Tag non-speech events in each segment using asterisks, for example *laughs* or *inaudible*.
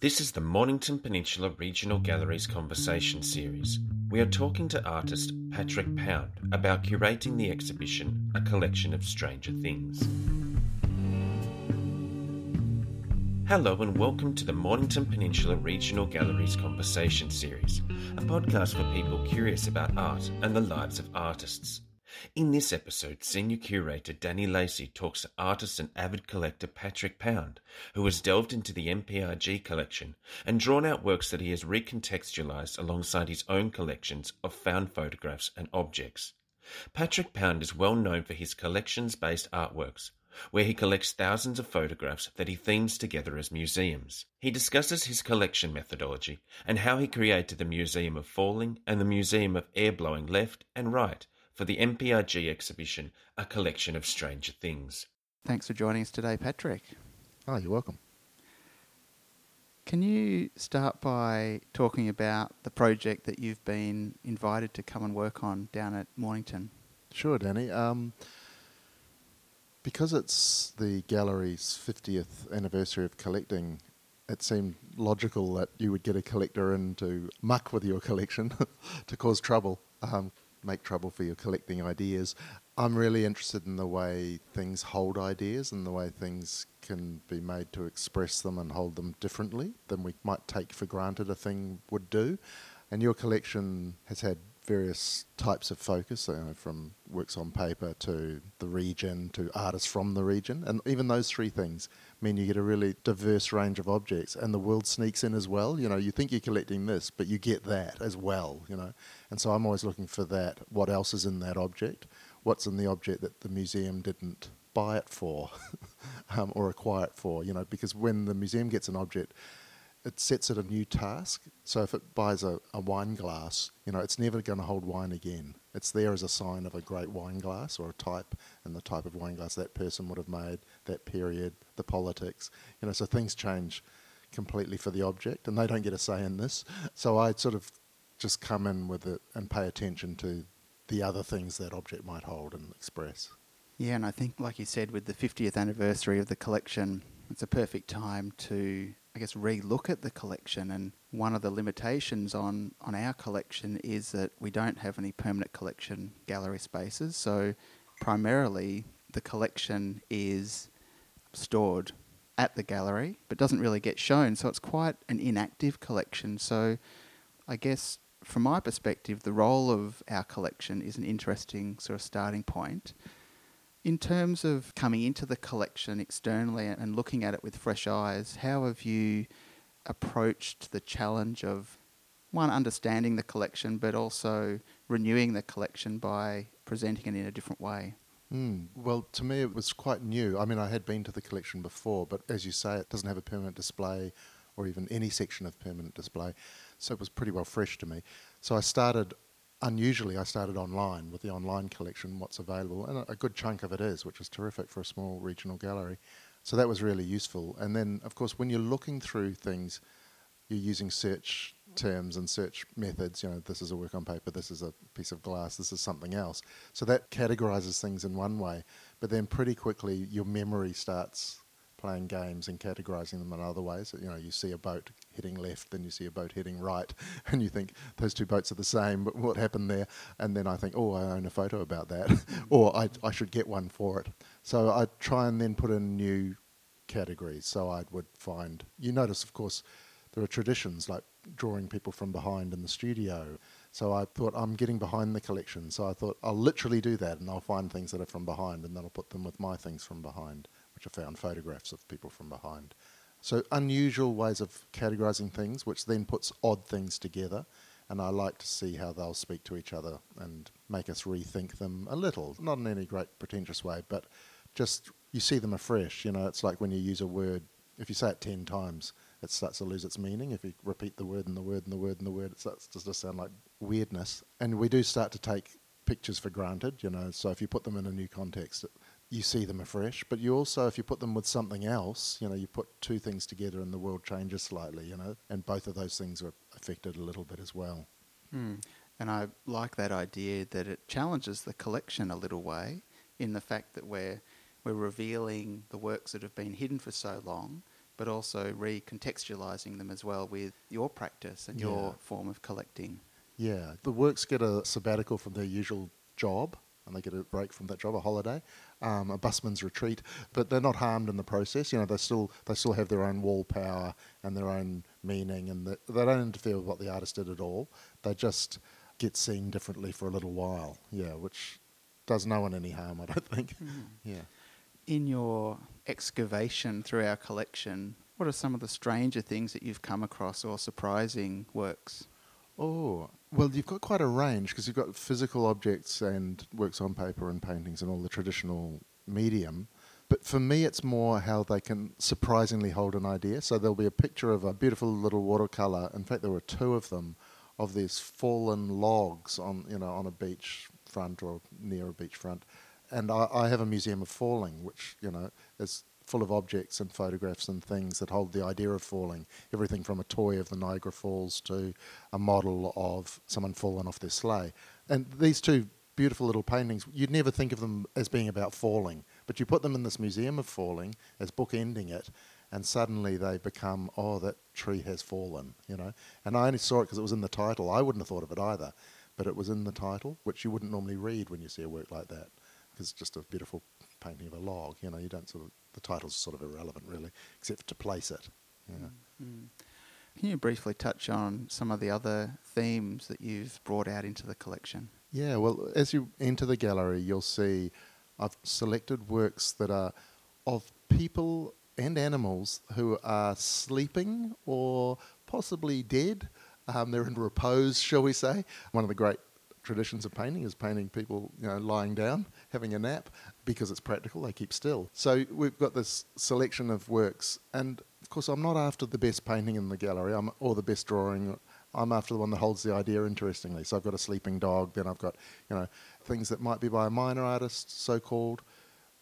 This is the Mornington Peninsula Regional Galleries Conversation Series. We are talking to artist Patrick Pound about curating the exhibition A Collection of Stranger Things. Hello and welcome to the Mornington Peninsula Regional Galleries Conversation Series, a podcast for people curious about art and the lives of artists. In this episode, senior curator Danny Lacey talks to artist and avid collector Patrick Pound, who has delved into the MPRG collection and drawn out works that he has recontextualized alongside his own collections of found photographs and objects. Patrick Pound is well known for his collections based artworks, where he collects thousands of photographs that he themes together as museums. He discusses his collection methodology and how he created the Museum of Falling and the Museum of Air Blowing Left and Right for the MPRG exhibition, A Collection of Stranger Things. Thanks for joining us today, Patrick. Oh, you're welcome. Can you start by talking about the project that you've been invited to come and work on down at Mornington? Sure, Danny. Um, because it's the gallery's 50th anniversary of collecting, it seemed logical that you would get a collector in to muck with your collection *laughs* to cause trouble. Um, make trouble for your collecting ideas. I'm really interested in the way things hold ideas and the way things can be made to express them and hold them differently than we might take for granted a thing would do. And your collection has had various types of focus, you know, from works on paper to the region to artists from the region. And even those three things mean you get a really diverse range of objects. And the world sneaks in as well. You know, you think you're collecting this, but you get that as well, you know. And so I'm always looking for that. What else is in that object? What's in the object that the museum didn't buy it for *laughs* um, or acquire it for? You know, because when the museum gets an object, it sets it a new task. So if it buys a, a wine glass, you know, it's never going to hold wine again. It's there as a sign of a great wine glass or a type and the type of wine glass that person would have made, that period, the politics. You know, so things change completely for the object and they don't get a say in this. So I sort of just come in with it and pay attention to the other things that object might hold and express. Yeah, and I think, like you said, with the 50th anniversary of the collection, it's a perfect time to, I guess, re-look at the collection. And one of the limitations on, on our collection is that we don't have any permanent collection gallery spaces. So primarily, the collection is stored at the gallery, but doesn't really get shown. So it's quite an inactive collection. So I guess from my perspective, the role of our collection is an interesting sort of starting point. In terms of coming into the collection externally and looking at it with fresh eyes, how have you approached the challenge of one understanding the collection, but also renewing the collection by presenting it in a different way? Mm, well, to me, it was quite new. I mean, I had been to the collection before, but as you say, it doesn't have a permanent display or even any section of permanent display. So it was pretty well fresh to me. So I started, unusually, I started online with the online collection, what's available, and a, good chunk of it is, which is terrific for a small regional gallery. So that was really useful. And then, of course, when you're looking through things, you're using search terms and search methods. You know, this is a work on paper, this is a piece of glass, this is something else. So that categorizes things in one way. But then pretty quickly, your memory starts playing games and categorizing them in other ways. You know, you see a boat heading left, then you see a boat heading right, *laughs* and you think those two boats are the same, but what happened there? And then I think, oh, I own a photo about that, *laughs* or I, I should get one for it. So I try and then put in new categories. So I would find, you notice, of course, there are traditions like drawing people from behind in the studio. So I thought I'm getting behind the collection. So I thought I'll literally do that and I'll find things that are from behind and then I'll put them with my things from behind which I found photographs of people from behind. So unusual ways of categorizing things, which then puts odd things together. And I like to see how they'll speak to each other and make us rethink them a little. Not in any great pretentious way, but just you see them afresh. You know, it's like when you use a word, if you say it 10 times, it starts to lose its meaning. If you repeat the word and the word and the word and the word, it starts to just sound like weirdness. And we do start to take pictures for granted, you know, so if you put them in a new context, it, you see them afresh, but you also, if you put them with something else, you know, you put two things together and the world changes slightly, you know, and both of those things are affected a little bit as well. Hmm. And I like that idea that it challenges the collection a little way in the fact that we're, we're revealing the works that have been hidden for so long, but also recontextualizing them as well with your practice and your form of collecting. Yeah, the works get a sabbatical from their usual job, and they get a break from that job, a holiday, um, a busman's retreat. But they're not harmed in the process. You know, they still they still have their own wall power and their own meaning, and the, they don't interfere with what the artist did at all. They just get seen differently for a little while. Yeah, which does no one any harm, I don't think. *laughs* Yeah. In your excavation through our collection, what are some of the stranger things that you've come across or surprising works? Oh, well, you've got quite a range because you've got physical objects and works on paper and paintings and all the traditional medium. But for me, it's more how they can surprisingly hold an idea. So there'll be a picture of a beautiful little watercolor. In fact, there were two of them of these fallen logs on you know on a beach front or near a beach front. And I, I have a museum of falling, which you know is full of objects and photographs and things that hold the idea of falling. Everything from a toy of the Niagara Falls to a model of someone fallen off their sleigh. And these two beautiful little paintings, you'd never think of them as being about falling, but you put them in this museum of falling as bookending it, and suddenly they become, oh, that tree has fallen, you know. And I only saw it because it was in the title. I wouldn't have thought of it either, but it was in the title, which you wouldn't normally read when you see a work like that, because it's just a beautiful painting of a log. You know, you don't sort of the title's sort of irrelevant really, except to place it. Yeah. Can you briefly touch on some of the other themes that you've brought out into the collection? Yeah, well, as you enter the gallery, you'll see I've selected works that are of people and animals who are sleeping or possibly dead. Um, they're in repose, shall we say. One of the great traditions of painting is painting people, you know, lying down, having a nap, because it's practical. They keep still. So we've got this selection of works, and of course, I'm not after the best painting in the gallery, I'm, or the best drawing. I'm after the one that holds the idea interestingly. So I've got a sleeping dog, then I've got, you know, things that might be by a minor artist, so called,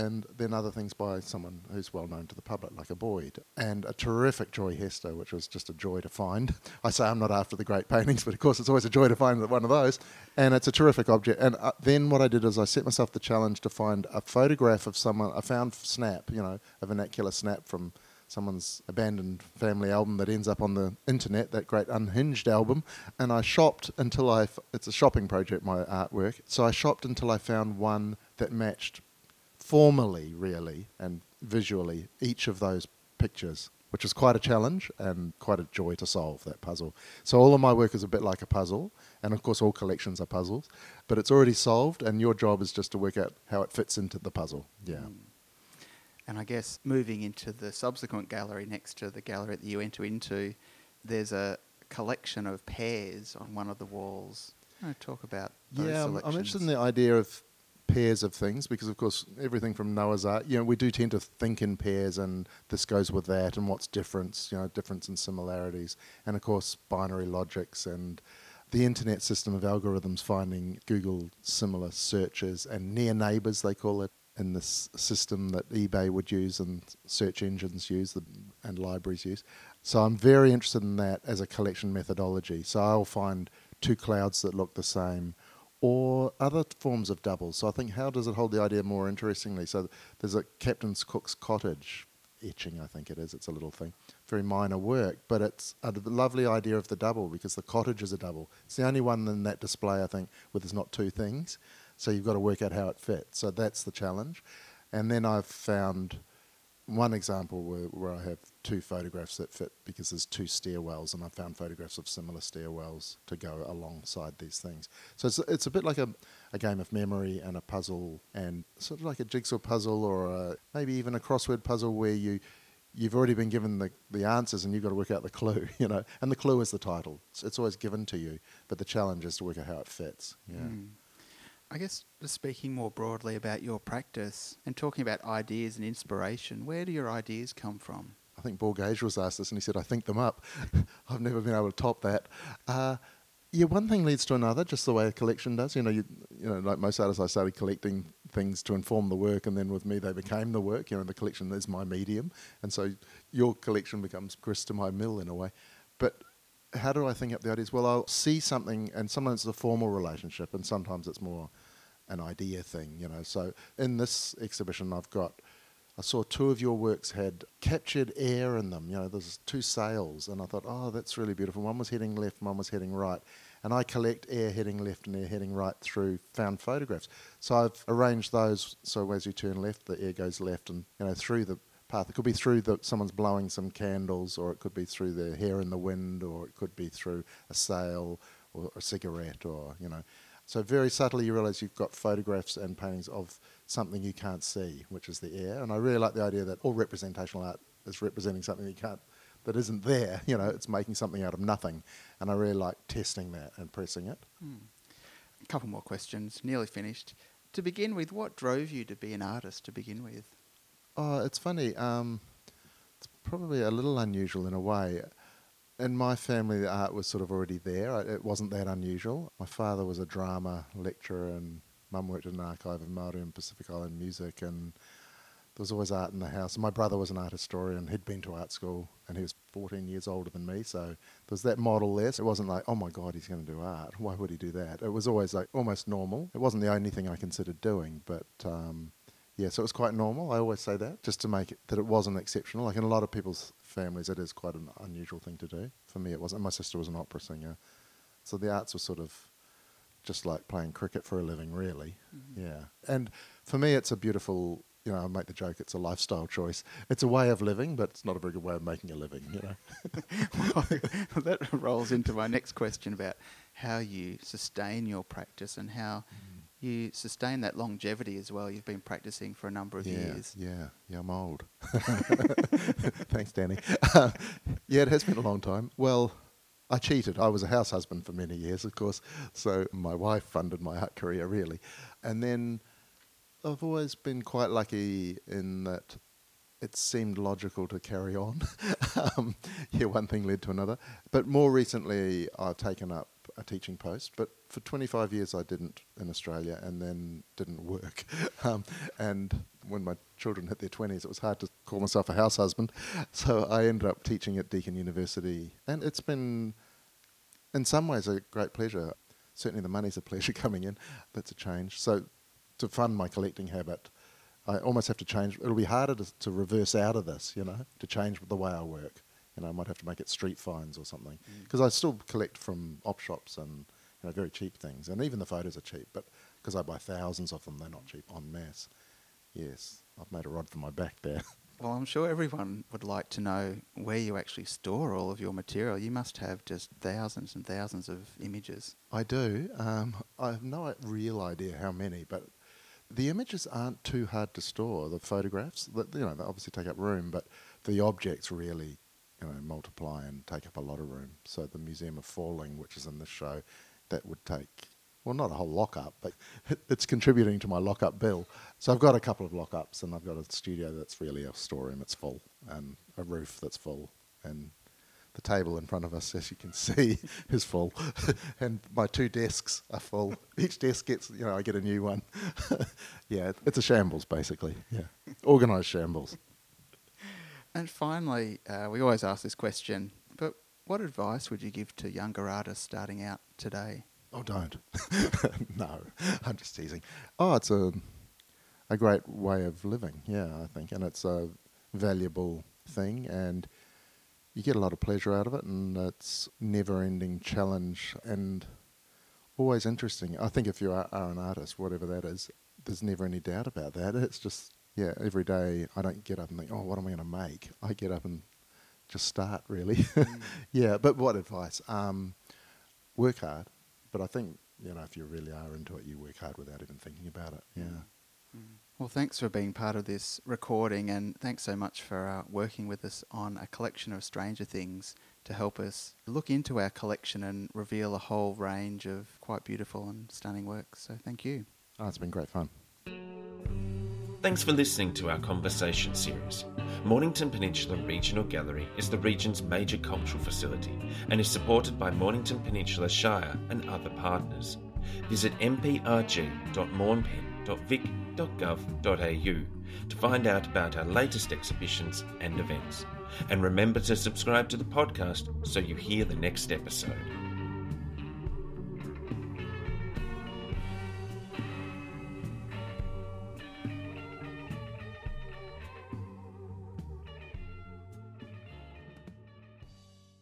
and then other things by someone who's well known to the public, like a Boyd, and a terrific Joy Hester, which was just a joy to find. *laughs* I say I'm not after the great paintings, but of course it's always a joy to find one of those, and it's a terrific object. And uh, then what I did is I set myself the challenge to find a photograph of someone, I found snap, you know, a vernacular snap from someone's abandoned family album that ends up on the internet, that great unhinged album. And I shopped until I, f- it's a shopping project, my artwork. So I shopped until I found one that matched formally, really, and visually each of those pictures, which was quite a challenge and quite a joy to solve that puzzle. So all of my work is a bit like a puzzle, and of course all collections are puzzles, but it's already solved, and your job is just to work out how it fits into the puzzle. Yeah. Hmm. And I guess moving into the subsequent gallery next to the gallery that you enter into, there's a collection of pairs on one of the walls. I want to talk about those Yeah, I'm, I'm interested in the idea of pairs of things because, of course, everything from Noah's Ark, you know, we do tend to think in pairs and this goes with that and what's difference, you know, difference and similarities. And, of course, binary logics and the internet system of algorithms finding Google similar searches and near neighbors, they call it, in this system that eBay would use and search engines use and libraries use. So I'm very interested in that as a collection methodology. So I'll find two clouds that look the same or other forms of doubles. So I think how does it hold the idea more interestingly? So there's a Captain's Cook's Cottage etching, I think it is. It's a little thing, very minor work, but it's a lovely idea of the double because the cottage is a double. It's the only one in that display, I think, where there's not two things. So you've got to work out how it fits. So that's the challenge. And then I've found one example where, where I have two photographs that fit because there's two stairwells, and I found photographs of similar stairwells to go alongside these things. So it's, it's a bit like a, a game of memory and a puzzle, and sort of like a jigsaw puzzle or a, maybe even a crossword puzzle where you you've already been given the, the answers and you've got to work out the clue, *laughs* you know. And the clue is the title. It's, it's always given to you, but the challenge is to work out how it fits. Yeah. Mm. I guess just speaking more broadly about your practice and talking about ideas and inspiration, where do your ideas come from? I think Borges was asked this, and he said, "I think them up." *laughs* I've never been able to top that. Uh, yeah, one thing leads to another, just the way a collection does. You know, you, you know, like most artists, I started collecting things to inform the work, and then with me, they became the work. You know, the collection is my medium, and so your collection becomes grist to my mill in a way. But how do I think up the ideas? Well, I'll see something, and sometimes it's a formal relationship, and sometimes it's more an idea thing. You know, so in this exhibition, I've got I saw two of your works had captured air in them. You know, there's two sails, and I thought, oh, that's really beautiful. One was heading left, one was heading right. And I collect air heading left and air heading right through found photographs. So I've arranged those so as you turn left, the air goes left and you know through the path. It could be through the someone's blowing some candles, or it could be through their hair in the wind, or it could be through a sail or a cigarette, or you know. So very subtly, you realise you've got photographs and paintings of something you can't see, which is the air. And I really like the idea that all representational art is representing something you can't, that isn't there. *laughs* You know, it's making something out of nothing. And I really like testing that and pressing it. Hmm. A couple more questions, nearly finished. To begin with, what drove you to be an artist to begin with? Oh, it's funny. Um, it's probably a little unusual in a way. In my family, the art was sort of already there. It wasn't that unusual. My father was a drama lecturer, and mum worked in an archive of Māori and Pacific Island music, and there was always art in the house. And My brother was an art historian. He'd been to art school, and he was 14 years older than me, so there was that model there. So it wasn't like, oh my God, he's going to do art. Why would he do that? It was always like almost normal. It wasn't the only thing I considered doing, but um, yeah, so it was quite normal. I always say that just to make it that it wasn't exceptional. Like in a lot of people's families, it is quite an unusual thing to do. For me, it wasn't. My sister was an opera singer, so the arts were sort of just like playing cricket for a living, really. Mm-hmm. Yeah, and for me, it's a beautiful. You know, I make the joke. It's a lifestyle choice. It's a way of living, but it's not a very good way of making a living. You know. *laughs* well, that rolls into my next question about how you sustain your practice and how. Mm you sustain that longevity as well. You've been practicing for a number of yeah, years. Yeah, yeah, I'm old. *laughs* Thanks, Danny. Uh, *laughs* yeah, it has been a long time. Well, I cheated. I was a house husband for many years, of course, so my wife funded my art career, really. And then I've always been quite lucky in that it seemed logical to carry on. *laughs* um, yeah, one thing led to another. But more recently, I've taken up a teaching post, but for 25 years I didn't in Australia and then didn't work. *laughs* Um, and when my children hit their 20s, it was hard to call myself a house husband. *laughs* So I ended up teaching at Deakin University. And it's been, in some ways, a great pleasure. Certainly the money's a *laughs* pleasure coming in. That's a change. So to fund my collecting habit, I almost have to change. It'll be harder to, to reverse out of this, you know, to change the way I work. You know, I might have to make it street finds or something because mm. I still collect from op shops and you know very cheap things, and even the photos are cheap. But because I buy thousands of them, they're not cheap en masse. Yes, I've made a rod for my back there. *laughs* Well, I'm sure everyone would like to know where you actually store all of your material. You must have just thousands and thousands of images. I do. Um, I have no real idea how many, but the images aren't too hard to store. The photographs, you know, they obviously take up room, but the objects really you know, multiply and take up a lot of room. So the Museum of Falling, which is in this show, that would take well, not a whole lockup, but *laughs* it's contributing to my lockup bill. So I've got a couple of lockups, and I've got a studio that's really a storeroom. It's full, and a roof that's full, and the table in front of us, as you can see, *laughs* is full, *laughs* and my two desks are full. Each desk gets, you know, I get a new one. yeah, it's a shambles basically. Yeah, organised shambles. And finally, uh, we always ask this question, but what advice would you give to younger artists starting out today? Oh, don't. *laughs* no, *laughs* I'm just teasing. Oh, it's a a great way of living. Yeah, I think, and it's a valuable thing, and you get a lot of pleasure out of it, and it's never-ending challenge and always interesting. I think if you are, are an artist, whatever that is, there's never any doubt about that. *laughs* It's just yeah, every day I don't get up and think, oh, what am I going to make? I get up and just start, really. *laughs* Mm. yeah, but what advice? Um, work hard. But I think, you know, if you really are into it, you work hard without even thinking about it. Yeah. Mm. Well, thanks for being part of this recording, and thanks so much for uh, working with us on a collection of Stranger Things to help us look into our collection and reveal a whole range of quite beautiful and stunning works. So, thank you. Oh, it's been great fun. Thanks for listening to our conversation series. Mornington Peninsula Regional Gallery is the region's major cultural facility and is supported by Mornington Peninsula Shire and other partners. Visit mprg.mornpen.vic.gov.au to find out about our latest exhibitions and events. And remember to subscribe to the podcast so you hear the next episode.